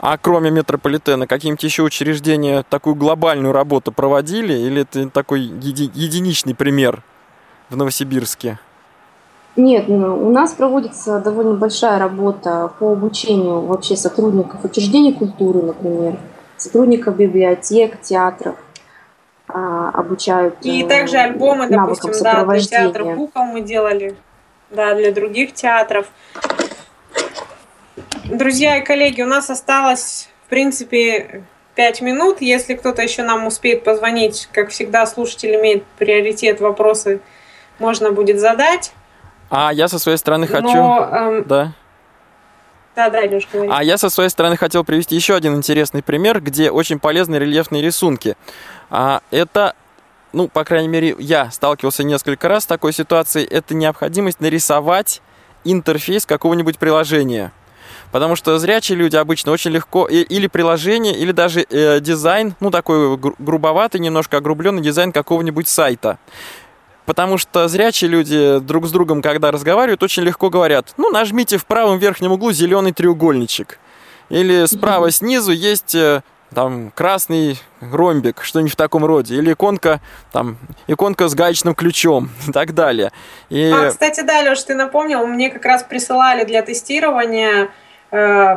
А кроме метрополитена, какие-нибудь еще учреждения такую глобальную работу проводили? Или это такой еди- единичный пример в Новосибирске? Нет, ну, у нас проводится довольно большая работа по обучению вообще сотрудников учреждений культуры, например, сотрудников библиотек, театров а, обучают. И э, также альбомы, допустим, да, для театра Буков мы делали, да, для других театров. Друзья и коллеги, у нас осталось, в принципе, пять минут. Если кто-то еще нам успеет позвонить, как всегда, слушатель имеет приоритет, вопросы можно будет задать. А я со своей стороны хочу... Но, эм... Да. Да, да, Илюш, говори. А я со своей стороны хотел привести еще один интересный пример, где очень полезны рельефные рисунки. А, это, ну, по крайней мере, я сталкивался несколько раз с такой ситуацией. Это необходимость нарисовать интерфейс какого-нибудь приложения. Потому что зрячие люди обычно очень легко или приложение, или даже э, дизайн, ну такой грубоватый, немножко огрубленный дизайн какого-нибудь сайта. Потому что зрячие люди друг с другом, когда разговаривают, очень легко говорят, ну, нажмите в правом верхнем углу зеленый треугольничек. Или справа снизу есть э, там красный ромбик, что-нибудь в таком роде, или иконка, там, иконка с гаечным ключом и так далее. И... А, кстати, да, Леш, ты напомнил, мне как раз присылали для тестирования, э,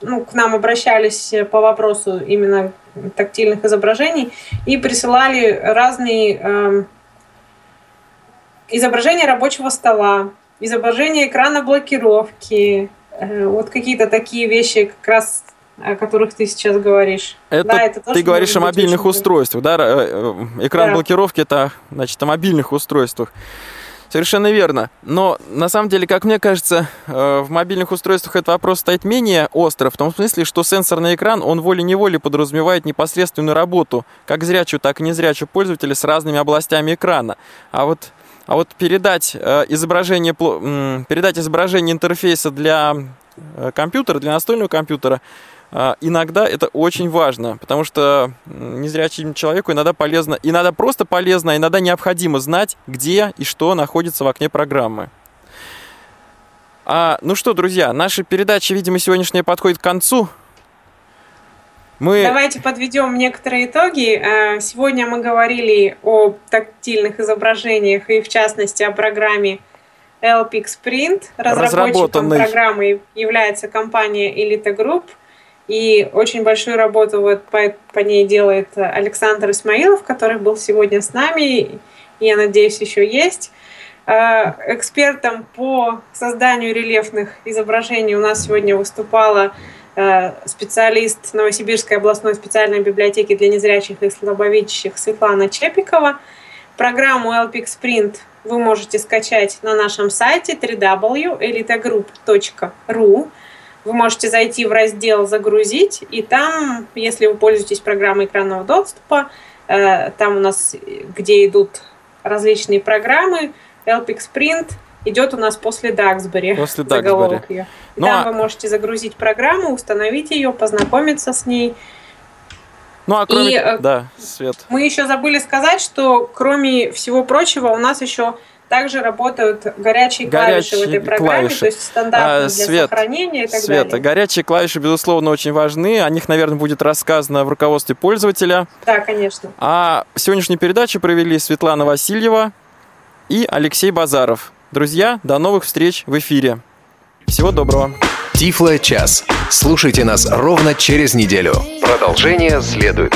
ну, к нам обращались по вопросу именно тактильных изображений, и присылали разные э, изображение рабочего стола, изображение экрана блокировки, э, вот какие-то такие вещи как раз о которых ты сейчас говоришь. Это, да, это ты говоришь о мобильных устройствах, да? Э, э, экран да. блокировки это, значит, о мобильных устройствах. Совершенно верно. Но на самом деле, как мне кажется, в мобильных устройствах этот вопрос стоит менее остро, в том смысле, что сенсорный экран, он волей-неволей подразумевает непосредственную работу как зрячего, так и незрячего пользователя с разными областями экрана. А вот а вот передать э, изображение, передать изображение интерфейса для э, компьютера, для настольного компьютера, э, иногда это очень важно, потому что незрячему человеку иногда полезно, иногда просто полезно, а иногда необходимо знать, где и что находится в окне программы. А, ну что, друзья, наша передача, видимо, сегодняшняя подходит к концу. Мы... Давайте подведем некоторые итоги. Э, сегодня мы говорили о тактильных изображениях и, в частности, о программе LPX Print. Разработчиком программы является компания Elite Group. И очень большую работу вот по, по ней делает Александр Исмаилов, который был сегодня с нами, и, я надеюсь, еще есть. Э, экспертом по созданию рельефных изображений у нас сегодня выступала специалист Новосибирской областной специальной библиотеки для незрячих и слабовидящих Светлана Чепикова. Программу LPX Print вы можете скачать на нашем сайте www.elitegroup.ru. Вы можете зайти в раздел «Загрузить», и там, если вы пользуетесь программой экранного доступа, э, там у нас, где идут различные программы, LPX Print – идет у нас после Даксбери. После Даксбери. Ее. Ну, там а... вы можете загрузить программу, установить ее, познакомиться с ней. Ну, а кроме... И, э, да, Свет. Мы еще забыли сказать, что кроме всего прочего у нас еще также работают горячие, горячие клавиши в этой программе, клавиши. то есть стандартные а, для Свет, сохранения и так Света, далее. горячие клавиши, безусловно, очень важны. О них, наверное, будет рассказано в руководстве пользователя. Да, конечно. А сегодняшнюю передачу провели Светлана Васильева и Алексей Базаров. Друзья, до новых встреч в эфире. Всего доброго. Тифло час. Слушайте нас ровно через неделю. Продолжение следует.